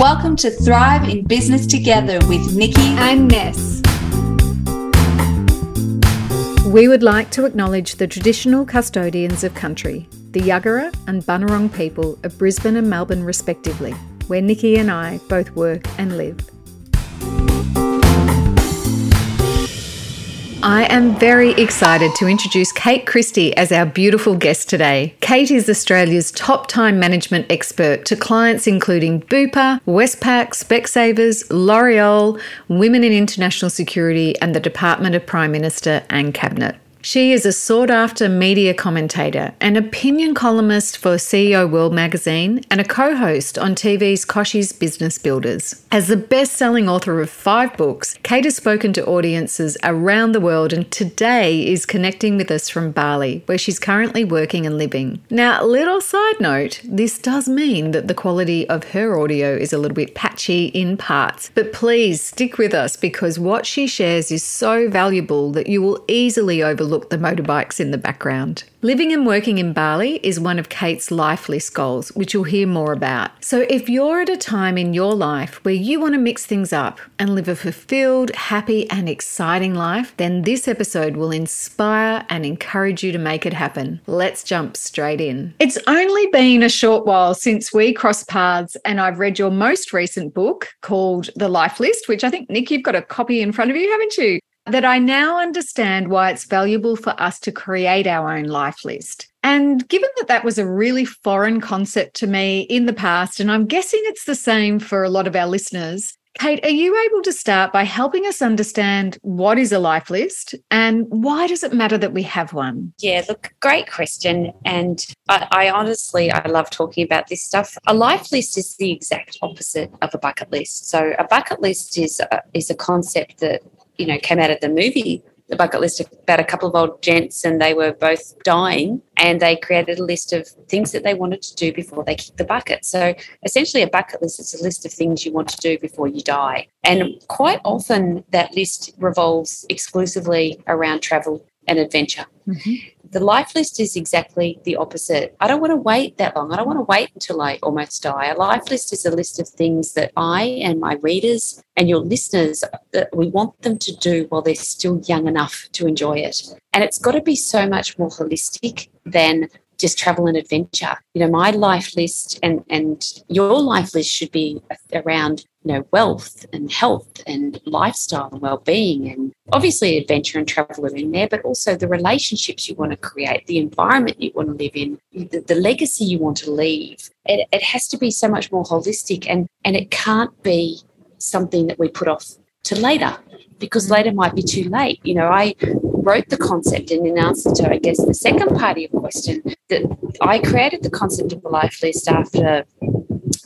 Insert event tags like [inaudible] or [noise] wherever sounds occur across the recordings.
Welcome to Thrive in Business Together with Nikki and Ness. We would like to acknowledge the traditional custodians of country, the Yuggera and Bunurong people of Brisbane and Melbourne, respectively, where Nikki and I both work and live. I am very excited to introduce Kate Christie as our beautiful guest today. Kate is Australia's top time management expert to clients including Bupa, Westpac, Specsavers, L'Oreal, Women in International Security, and the Department of Prime Minister and Cabinet. She is a sought after media commentator, an opinion columnist for CEO World magazine, and a co host on TV's Kochie's Business Builders. As the best selling author of five books, Kate has spoken to audiences around the world and today is connecting with us from Bali, where she's currently working and living. Now, little side note this does mean that the quality of her audio is a little bit patchy in parts, but please stick with us because what she shares is so valuable that you will easily overlook overlook the motorbikes in the background. Living and working in Bali is one of Kate's life list goals, which you'll hear more about. So, if you're at a time in your life where you want to mix things up and live a fulfilled, happy, and exciting life, then this episode will inspire and encourage you to make it happen. Let's jump straight in. It's only been a short while since we crossed paths, and I've read your most recent book called The Life List, which I think, Nick, you've got a copy in front of you, haven't you? That I now understand why it's valuable for us to create our own life list. And given that that was a really foreign concept to me in the past, and I'm guessing it's the same for a lot of our listeners, Kate, are you able to start by helping us understand what is a life list and why does it matter that we have one? Yeah, look, great question. And I, I, honestly, I love talking about this stuff. A life list is the exact opposite of a bucket list. So a bucket list is a, is a concept that you know, came out of the movie, the bucket list about a couple of old gents and they were both dying and they created a list of things that they wanted to do before they kicked the bucket. So essentially a bucket list is a list of things you want to do before you die. And quite often that list revolves exclusively around travel and adventure. Mm-hmm. The life list is exactly the opposite. I don't want to wait that long. I don't want to wait until I almost die. A life list is a list of things that I and my readers and your listeners that we want them to do while they're still young enough to enjoy it. And it's got to be so much more holistic than just travel and adventure. You know, my life list and and your life list should be around you know wealth and health and lifestyle and well-being and obviously adventure and travel are in there but also the relationships you want to create the environment you want to live in the, the legacy you want to leave it, it has to be so much more holistic and and it can't be something that we put off to later because later might be too late. You know i wrote the concept and in answer to, I guess, the second part of question, that I created the concept of a life list after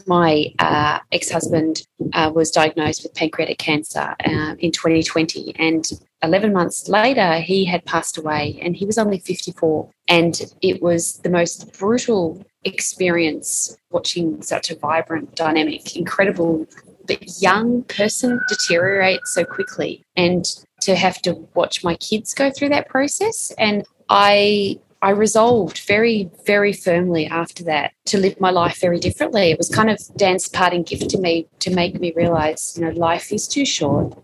my uh, ex-husband uh, was diagnosed with pancreatic cancer uh, in 2020 and 11 months later he had passed away and he was only 54 and it was the most brutal experience watching such a vibrant dynamic incredible but young person deteriorate so quickly and to have to watch my kids go through that process. And I I resolved very, very firmly after that to live my life very differently. It was kind of Dan's parting gift to me to make me realize, you know, life is too short.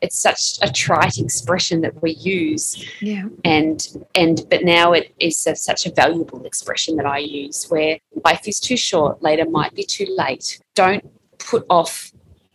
It's such a trite expression that we use. Yeah. And and but now it is a, such a valuable expression that I use where life is too short, later might be too late. Don't put off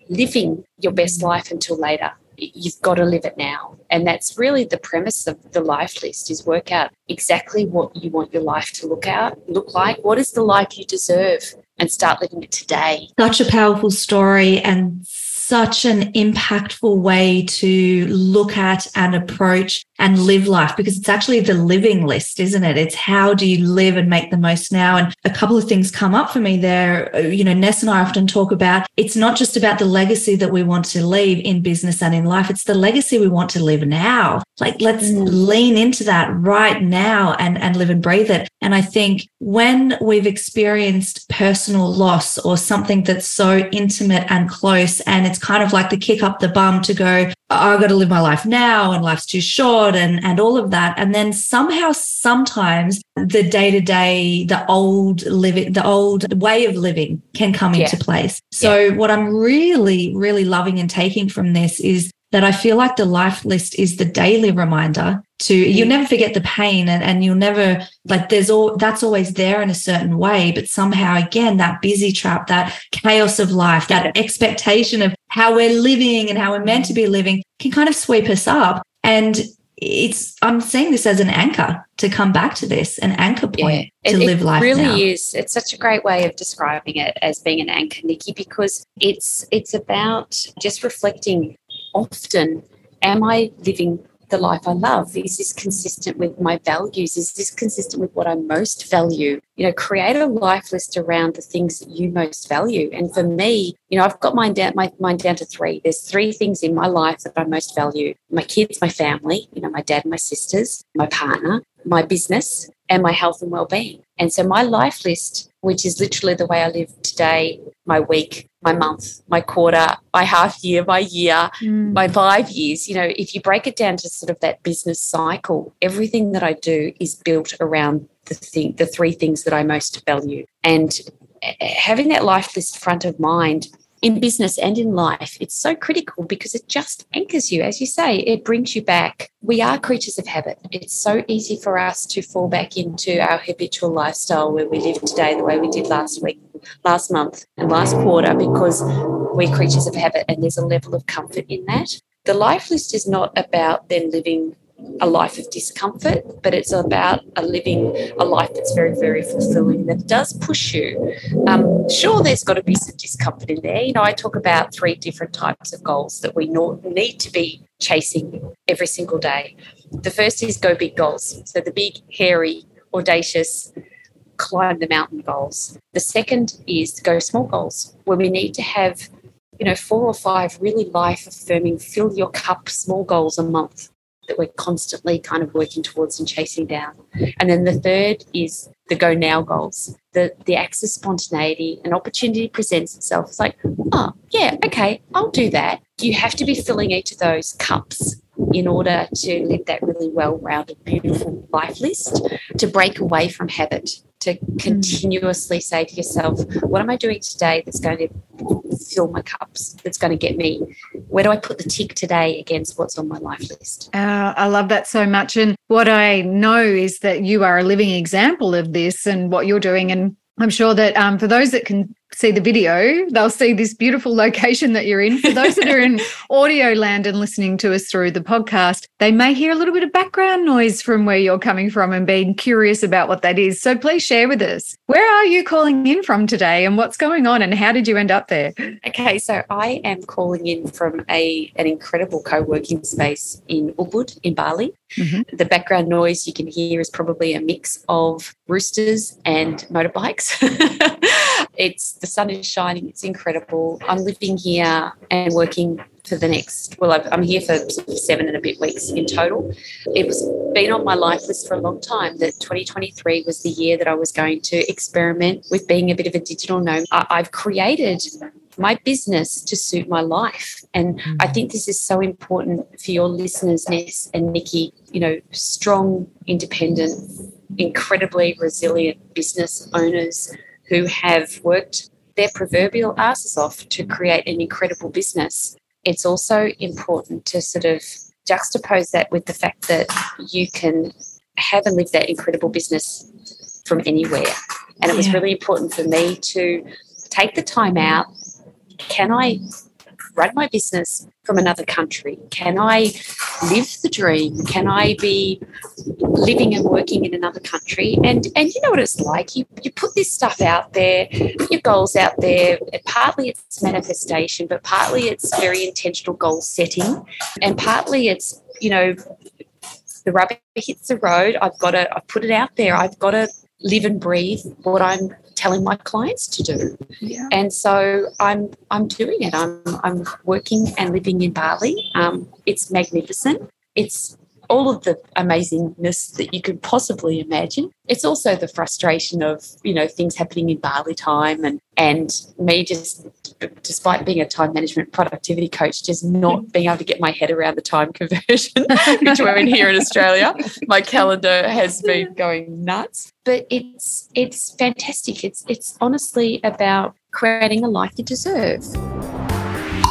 living your best life until later. You've got to live it now. And that's really the premise of the life list is work out exactly what you want your life to look out look like. What is the life you deserve? And start living it today. Such a powerful story and such an impactful way to look at and approach and live life because it's actually the living list, isn't it? It's how do you live and make the most now? And a couple of things come up for me there. You know, Ness and I often talk about it's not just about the legacy that we want to leave in business and in life, it's the legacy we want to live now. Like, let's mm. lean into that right now and, and live and breathe it. And I think when we've experienced personal loss or something that's so intimate and close, and it's kind of like the kick up the bum to go, I've got to live my life now and life's too short and, and all of that. And then somehow, sometimes the day to day, the old living, the old way of living can come yeah. into place. So yeah. what I'm really, really loving and taking from this is that I feel like the life list is the daily reminder to mm. you'll never forget the pain and, and you'll never like there's all that's always there in a certain way but somehow again that busy trap that chaos of life that expectation of how we're living and how we're meant to be living can kind of sweep us up. And it's i'm seeing this as an anchor to come back to this an anchor point yeah, to it, live life it really now. is. It's such a great way of describing it as being an anchor nikki because it's it's about just reflecting often am i living the life I love? Is this consistent with my values? Is this consistent with what I most value? You know, create a life list around the things that you most value. And for me, you know, I've got mine down, my mine down to three. There's three things in my life that I most value: my kids, my family, you know, my dad, my sisters, my partner, my business, and my health and well-being. And so my life list, which is literally the way I live today, my week, my month, my quarter, my half year, my year, mm. my five years. You know, if you break it down to sort of that business cycle, everything that I do is built around the thing, the three things that I most value. And eh, having that life list front of mind in business and in life, it's so critical because it just anchors you. As you say, it brings you back. We are creatures of habit. It's so easy for us to fall back into our habitual lifestyle where we live today the way we did last week, last month, and last quarter because we're creatures of habit and there's a level of comfort in that. The life list is not about then living a life of discomfort, but it's about a living a life that's very, very fulfilling that does push you. Um, sure, there's got to be some discomfort in there. You know, I talk about three different types of goals that we need to be chasing every single day. The first is go big goals. So the big, hairy, audacious, climb the mountain goals. The second is go small goals, where we need to have you know, four or five really life affirming, fill your cup small goals a month that we're constantly kind of working towards and chasing down. And then the third is the go now goals. The the acts of spontaneity, an opportunity presents itself. It's like, oh yeah, okay, I'll do that. You have to be filling each of those cups in order to live that really well-rounded, beautiful life list, to break away from habit, to continuously say to yourself, what am I doing today that's going to fill my cups, that's going to get me? Where do I put the tick today against what's on my life list? Uh, I love that so much. And what I know is that you are a living example of this and what you're doing. And I'm sure that um, for those that can see the video, they'll see this beautiful [laughs] location that you're in. For those that are in [laughs] audio land and listening to us through the podcast, they may hear a little bit of background noise from where you're coming from and being curious about what that is. So please share with us. Where are you calling in from today and what's going on and how did you end up there? Okay, so I am calling in from a an incredible co-working space in Ubud in Bali. Mm-hmm. The background noise you can hear is probably a mix of roosters and motorbikes. [laughs] it's the sun is shining. It's incredible. I'm living here and working for the next. Well, i am here for seven and a bit weeks in total. It was been on my life list for a long time that 2023 was the year that I was going to experiment with being a bit of a digital nomad. I've created my business to suit my life. And mm. I think this is so important for your listeners, Ness and Nikki, you know, strong, independent, incredibly resilient business owners who have worked their proverbial asses off to create an incredible business. It's also important to sort of juxtapose that with the fact that you can have and live that incredible business from anywhere. And it was really important for me to take the time out. Can I run my business from another country? Can I live the dream? Can I be living and working in another country? And and you know what it's like. You you put this stuff out there, your goals out there. Partly it's manifestation, but partly it's very intentional goal setting, and partly it's you know the rubber hits the road. I've got to I've put it out there. I've got to live and breathe what I'm telling my clients to do. Yeah. And so I'm I'm doing it. I'm I'm working and living in Bali. Um, it's magnificent. It's all of the amazingness that you could possibly imagine. It's also the frustration of, you know, things happening in Bali time and and me just despite being a time management productivity coach, just not being able to get my head around the time conversion [laughs] between here in Australia. My calendar has been [laughs] going nuts. But it's it's fantastic. It's it's honestly about creating a life you deserve.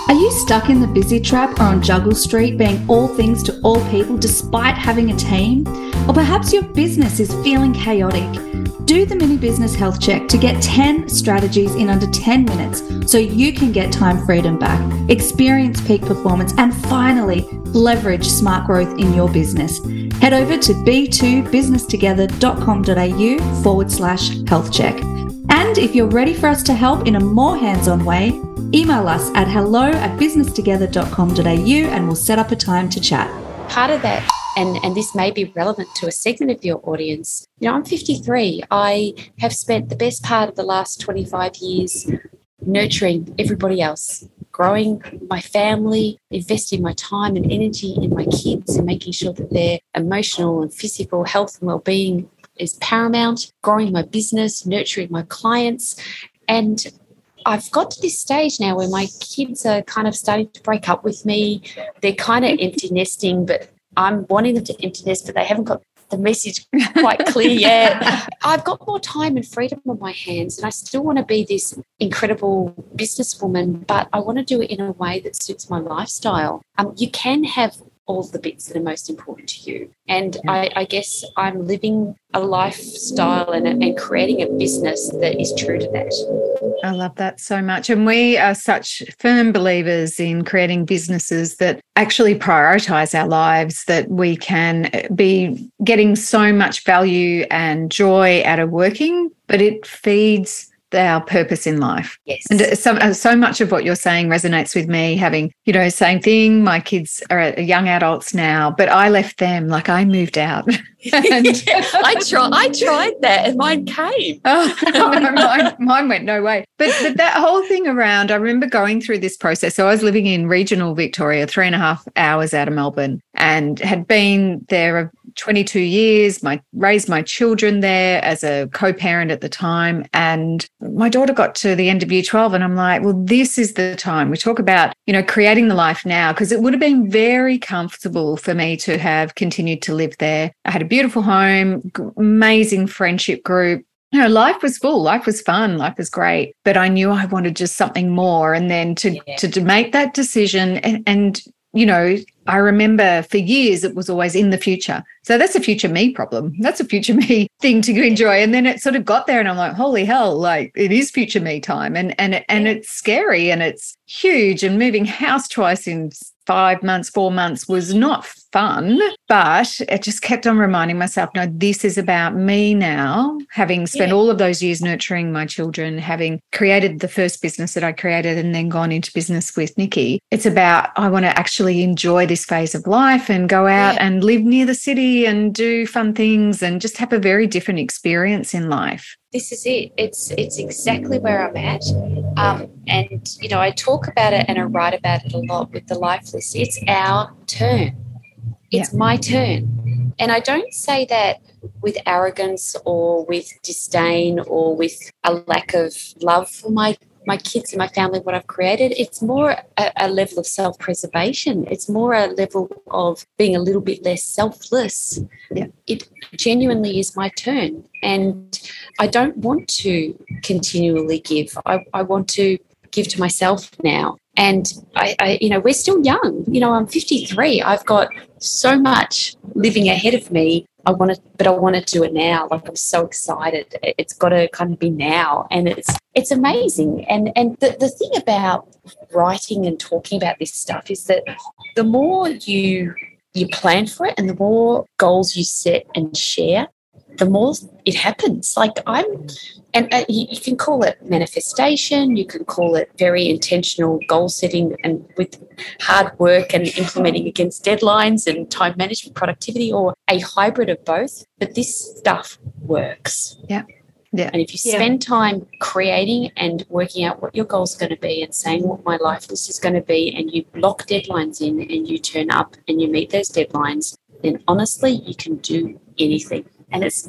Are you stuck in the busy trap or on Juggle Street being all things to all people despite having a team? Or perhaps your business is feeling chaotic? Do the mini business health check to get 10 strategies in under 10 minutes so you can get time freedom back, experience peak performance, and finally leverage smart growth in your business. Head over to b2businesstogether.com.au forward slash health check. And if you're ready for us to help in a more hands on way, email us at hello at businesstogether.com.au and we'll set up a time to chat. Part of that, and, and this may be relevant to a segment of your audience, you know, I'm 53. I have spent the best part of the last 25 years nurturing everybody else, growing my family, investing my time and energy in my kids and making sure that their emotional and physical health and well-being is paramount, growing my business, nurturing my clients. And I've got to this stage now where my kids are kind of starting to break up with me. They're kind of [laughs] empty nesting, but I'm wanting them to empty nest, but they haven't got the message [laughs] quite clear yet. I've got more time and freedom on my hands, and I still want to be this incredible businesswoman, but I want to do it in a way that suits my lifestyle. Um, you can have all the bits that are most important to you. And I, I guess I'm living a lifestyle and, and creating a business that is true to that. I love that so much. And we are such firm believers in creating businesses that actually prioritize our lives, that we can be getting so much value and joy out of working, but it feeds our purpose in life. Yes. And so, uh, so much of what you're saying resonates with me, having, you know, same thing. My kids are young adults now, but I left them like I moved out. [laughs] and, I, try, I tried that and mine came. [laughs] oh, [laughs] no, mine, mine went no way. But, but that whole thing around, I remember going through this process. So I was living in regional Victoria, three and a half hours out of Melbourne, and had been there 22 years. My raised my children there as a co-parent at the time, and my daughter got to the end of year 12, and I'm like, well, this is the time. We talk about you know creating the life now because it would have been very comfortable for me to have continued to live there. I had a beautiful home, amazing friendship group, you know, life was full, life was fun, life was great, but I knew I wanted just something more. And then to yeah. to, to make that decision and, and you know, I remember for years it was always in the future. So that's a future me problem. That's a future [laughs] me thing to enjoy. And then it sort of got there and I'm like, holy hell, like it is future me time. And and and it's scary and it's huge. And moving house twice in five months, four months was not fun, but it just kept on reminding myself, no, this is about me now, having spent yeah. all of those years nurturing my children, having created the first business that I created and then gone into business with Nikki. It's about, I want to actually enjoy this phase of life and go out yeah. and live near the city and do fun things and just have a very different experience in life this is it. It's it's exactly where I'm at. Um, and you know, I talk about it and I write about it a lot with the life list. It's our turn. It's yeah. my turn. And I don't say that with arrogance or with disdain or with a lack of love for my my kids and my family, what I've created, it's more a, a level of self preservation. It's more a level of being a little bit less selfless. Yeah. It genuinely is my turn. And I don't want to continually give, I, I want to give to myself now. And I, I, you know, we're still young. You know, I'm 53. I've got so much living ahead of me I want to, but I want to do it now. Like I'm so excited. It's got to kind of be now, and it's it's amazing. And and the the thing about writing and talking about this stuff is that the more you you plan for it, and the more goals you set and share, the more it happens. Like I'm, and uh, you, you, can call it manifestation, you can call it very intentional goal setting and with hard work and implementing against deadlines and time management, productivity, or a hybrid of both. But this stuff works. Yeah. Yeah. And if you spend yeah. time creating and working out what your goals are going to be and saying what my life list is going to be, and you block deadlines in and you turn up and you meet those deadlines, then honestly, you can do anything. And it's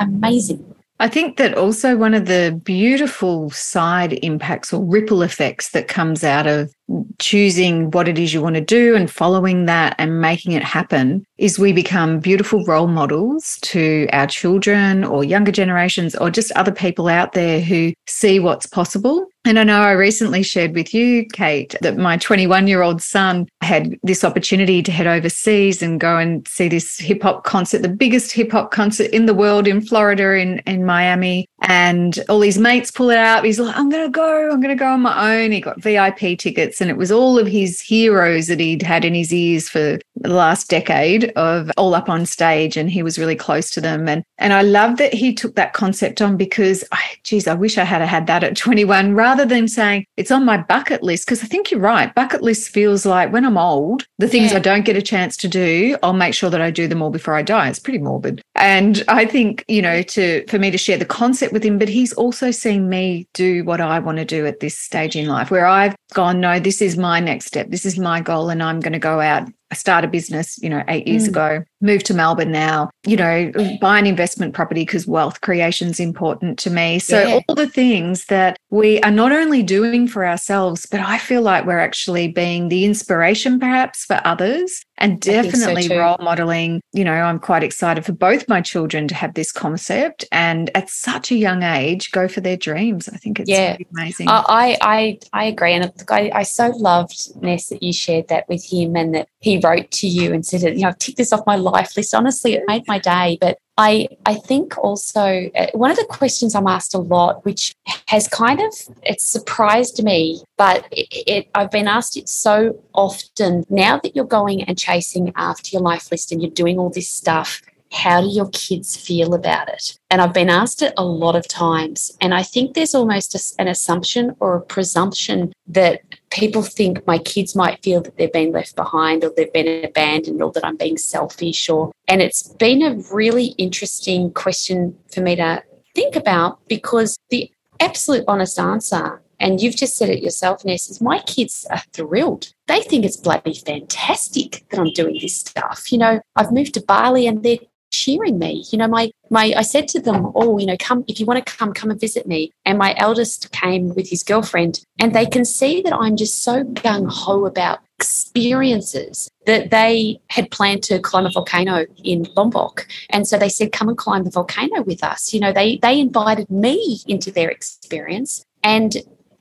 amazing. I think that also one of the beautiful side impacts or ripple effects that comes out of choosing what it is you want to do and following that and making it happen is we become beautiful role models to our children or younger generations or just other people out there who see what's possible. And I know I recently shared with you, Kate, that my 21 year old son had this opportunity to head overseas and go and see this hip hop concert, the biggest hip hop concert in the world in Florida, in, in Miami. And all his mates pull it out. He's like, I'm going to go, I'm going to go on my own. He got VIP tickets and it was all of his heroes that he'd had in his ears for the last decade of all up on stage and he was really close to them. And and I love that he took that concept on because I, geez I wish I had had that at 21 rather than saying it's on my bucket list. Because I think you're right. Bucket list feels like when I'm old the things yeah. I don't get a chance to do I'll make sure that I do them all before I die. It's pretty morbid. And I think you know to for me to share the concept with him but he's also seen me do what I want to do at this stage in life where I've gone no this is my next step. This is my goal and I'm going to go out I started a business, you know, eight years mm. ago, moved to Melbourne now, you know, buy an investment property because wealth creation is important to me. So yeah. all the things that we are not only doing for ourselves, but I feel like we're actually being the inspiration perhaps for others and definitely so role modeling. You know, I'm quite excited for both my children to have this concept and at such a young age go for their dreams. I think it's yeah. amazing. I, I I agree, and I, I so loved Ness that you shared that with him, and that he wrote to you and said, you know, I've ticked this off my life list. Honestly, it made my day. But I, I think also uh, one of the questions I'm asked a lot, which has kind of it's surprised me, but it, it, I've been asked it so often. Now that you're going and chasing after your life list and you're doing all this stuff, how do your kids feel about it? And I've been asked it a lot of times. And I think there's almost a, an assumption or a presumption that people think my kids might feel that they've been left behind or they've been abandoned or that I'm being selfish or and it's been a really interesting question for me to think about because the absolute honest answer and you've just said it yourself, Ness, is my kids are thrilled. They think it's bloody fantastic that I'm doing this stuff. You know, I've moved to Bali and they're cheering me. You know, my my I said to them, "Oh, you know, come if you want to come, come and visit me." And my eldest came with his girlfriend, and they can see that I'm just so gung ho about experiences that they had planned to climb a volcano in Lombok, and so they said, "Come and climb the volcano with us." You know, they they invited me into their experience, and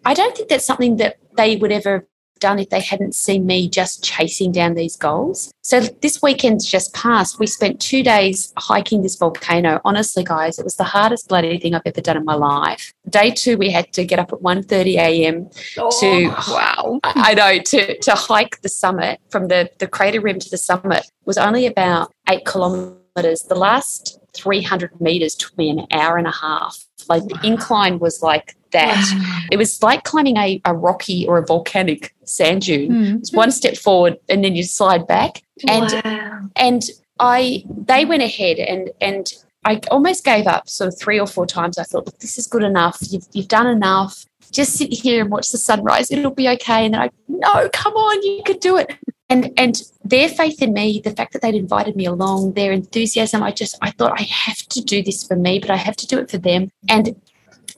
I don't think that's something that they would ever done if they hadn't seen me just chasing down these goals. So this weekend's just passed. We spent two days hiking this volcano. Honestly, guys, it was the hardest bloody thing I've ever done in my life. Day two, we had to get up at 1.30 a.m. Oh, to wow. I know to to hike the summit from the, the crater rim to the summit was only about eight kilometers. The last 300 meters took me an hour and a half. Like the incline was like that. Wow. It was like climbing a, a rocky or a volcanic sand dune. Mm. It's one step forward and then you slide back. And wow. and I they went ahead and and I almost gave up sort of three or four times. I thought, this is good enough. You've you've done enough. Just sit here and watch the sunrise. It'll be okay. And then I, no, come on, you could do it. And and their faith in me, the fact that they'd invited me along, their enthusiasm, I just I thought I have to do this for me, but I have to do it for them. And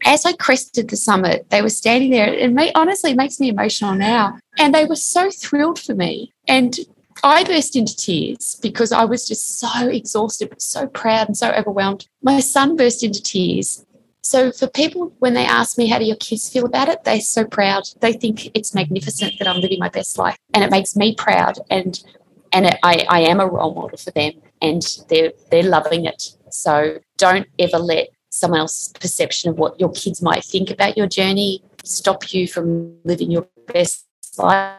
as I crested the summit, they were standing there. It may, honestly it makes me emotional now. And they were so thrilled for me. And I burst into tears because I was just so exhausted, but so proud and so overwhelmed. My son burst into tears. So for people, when they ask me, how do your kids feel about it? They're so proud. They think it's magnificent that I'm living my best life. And it makes me proud. And and it, I, I am a role model for them and they're they're loving it. So don't ever let someone else's perception of what your kids might think about your journey stop you from living your best life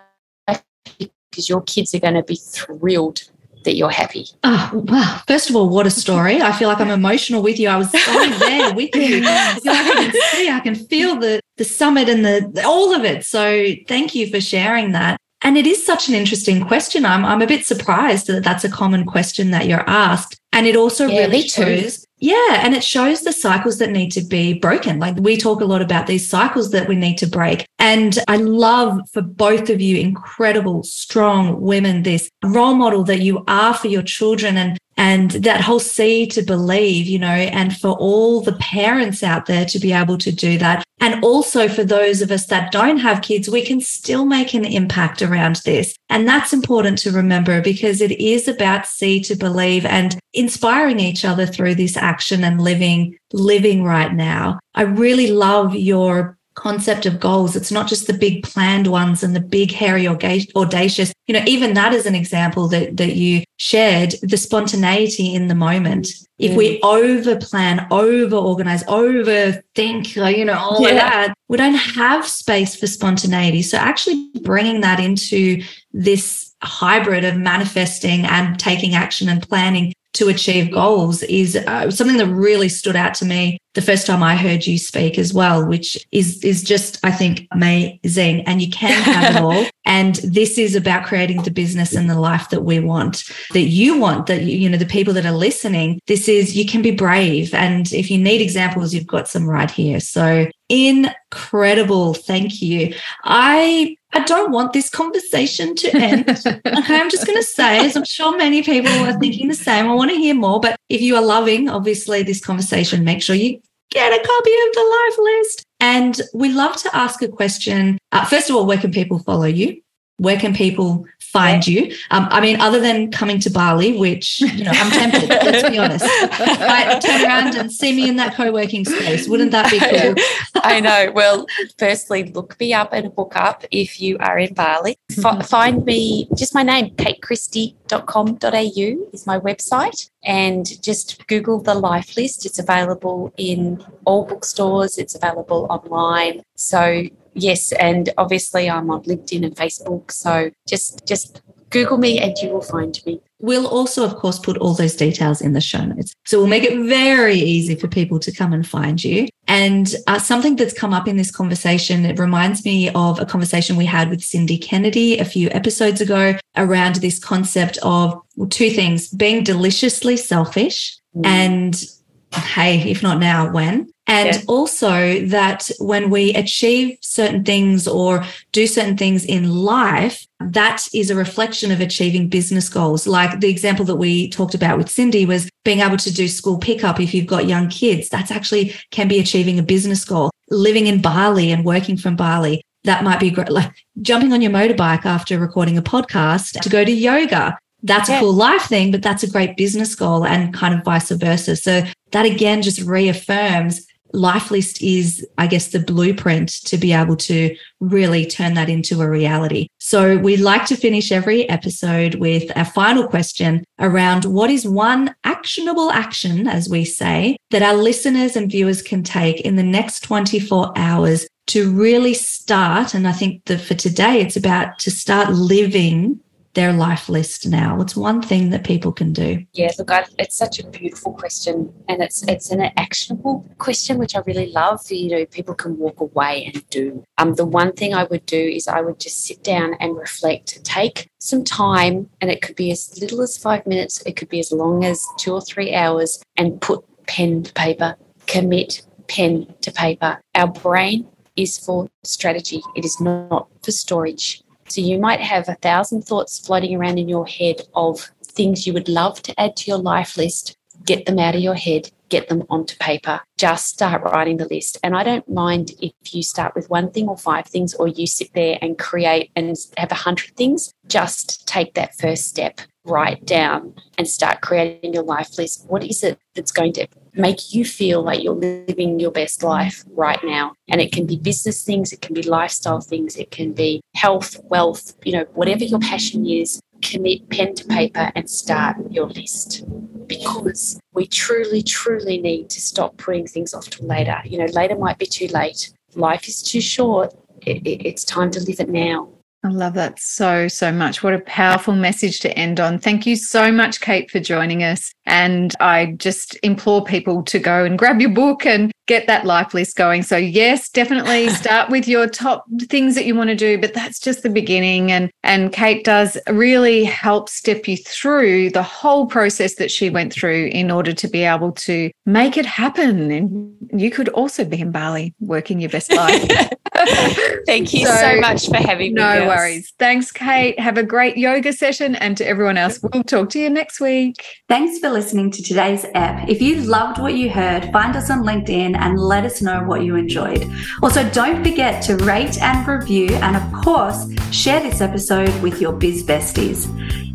because your kids are going to be thrilled that you're happy. Ah, oh, wow. First of all, what a story. I feel like I'm emotional with you. I was so [laughs] there with you. I, like I can see, I can feel the, the summit and the all of it. So thank you for sharing that. And it is such an interesting question. I'm, I'm a bit surprised that that's a common question that you're asked. And it also yeah, really shows yeah. And it shows the cycles that need to be broken. Like we talk a lot about these cycles that we need to break. And I love for both of you, incredible, strong women, this role model that you are for your children and and that whole see to believe, you know, and for all the parents out there to be able to do that. And also for those of us that don't have kids, we can still make an impact around this. And that's important to remember because it is about see to believe and inspiring each other through this action and living, living right now. I really love your concept of goals. It's not just the big planned ones and the big, hairy, or audacious. You know, even that is an example that, that you shared the spontaneity in the moment. If we over plan, over organize, overthink, you know, all yeah. of that, we don't have space for spontaneity. So actually bringing that into this hybrid of manifesting and taking action and planning to achieve goals is uh, something that really stood out to me the first time I heard you speak as well, which is is just I think amazing. And you can have it all. [laughs] And this is about creating the business and the life that we want, that you want, that you know the people that are listening. This is you can be brave, and if you need examples, you've got some right here. So incredible, thank you. I I don't want this conversation to end. okay, I'm just going to say, as I'm sure many people are thinking the same, I want to hear more. But if you are loving, obviously, this conversation, make sure you get a copy of the life list. And we love to ask a question. Uh, first of all, where can people follow you? Where can people find you? Um, I mean, other than coming to Bali, which you know, I'm tempted. let's be honest. Right, turn around and see me in that co-working space. Wouldn't that be cool? [laughs] I know. Well, firstly, look me up and book up if you are in Bali. F- find me. Just my name, katechristie.com.au is my website, and just Google the Life List. It's available in all bookstores. It's available online. So yes, and obviously I'm on LinkedIn and Facebook. So just just Google me and you will find me. We'll also, of course, put all those details in the show notes. So we'll make it very easy for people to come and find you. And uh, something that's come up in this conversation, it reminds me of a conversation we had with Cindy Kennedy a few episodes ago around this concept of well, two things being deliciously selfish mm. and hey, if not now, when? And yeah. also that when we achieve certain things or do certain things in life, that is a reflection of achieving business goals. Like the example that we talked about with Cindy was being able to do school pickup if you've got young kids. That's actually can be achieving a business goal. Living in Bali and working from Bali. That might be great. Like jumping on your motorbike after recording a podcast to go to yoga that's a cool life thing, but that's a great business goal and kind of vice versa. So that again just reaffirms Life List is, I guess, the blueprint to be able to really turn that into a reality. So we like to finish every episode with a final question around what is one actionable action, as we say, that our listeners and viewers can take in the next 24 hours to really start. And I think that for today, it's about to start living their life list now? What's one thing that people can do? Yeah, look, I, it's such a beautiful question, and it's it's an actionable question, which I really love. You know, people can walk away and do. Um, the one thing I would do is I would just sit down and reflect, take some time, and it could be as little as five minutes, it could be as long as two or three hours, and put pen to paper, commit pen to paper. Our brain is for strategy. It is not for storage. So you might have a thousand thoughts floating around in your head of things you would love to add to your life list. Get them out of your head, get them onto paper. Just start writing the list. And I don't mind if you start with one thing or five things, or you sit there and create and have a hundred things. Just take that first step, write down, and start creating your life list. What is it that's going to make you feel like you're living your best life right now. And it can be business things, it can be lifestyle things, it can be health, wealth, you know, whatever your passion is, commit pen to paper and start your list. Because we truly, truly need to stop putting things off till later. You know, later might be too late. Life is too short. It, it, it's time to live it now. I love that so, so much. What a powerful message to end on. Thank you so much, Kate, for joining us. And I just implore people to go and grab your book and get that life list going. So, yes, definitely [laughs] start with your top things that you want to do, but that's just the beginning. And, and Kate does really help step you through the whole process that she went through in order to be able to make it happen. And you could also be in Bali working your best life. [laughs] Thank you so, so, much for having me. No worries. Thanks, Kate. Have a great yoga session. And to everyone else, we'll talk to you next week. Thanks for listening to today's app. If you loved what you heard, find us on LinkedIn and let us know what you enjoyed. Also, don't forget to rate and review, and of course, share this episode with your biz besties.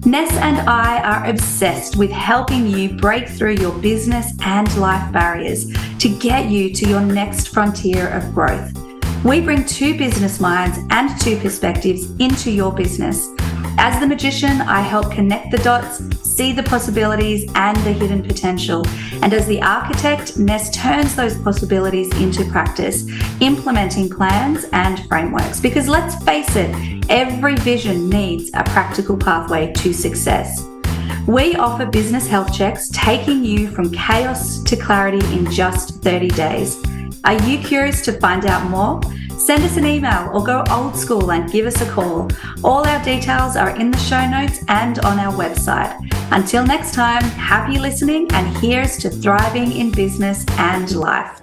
Ness and I are obsessed with helping you break through your business and life barriers to get you to your next frontier of growth. We bring two business minds and two perspectives into your business. As the magician, I help connect the dots, see the possibilities and the hidden potential. And as the architect, Ness turns those possibilities into practice, implementing plans and frameworks. Because let's face it, every vision needs a practical pathway to success. We offer business health checks, taking you from chaos to clarity in just 30 days. Are you curious to find out more? Send us an email or go old school and give us a call. All our details are in the show notes and on our website. Until next time, happy listening and here's to thriving in business and life.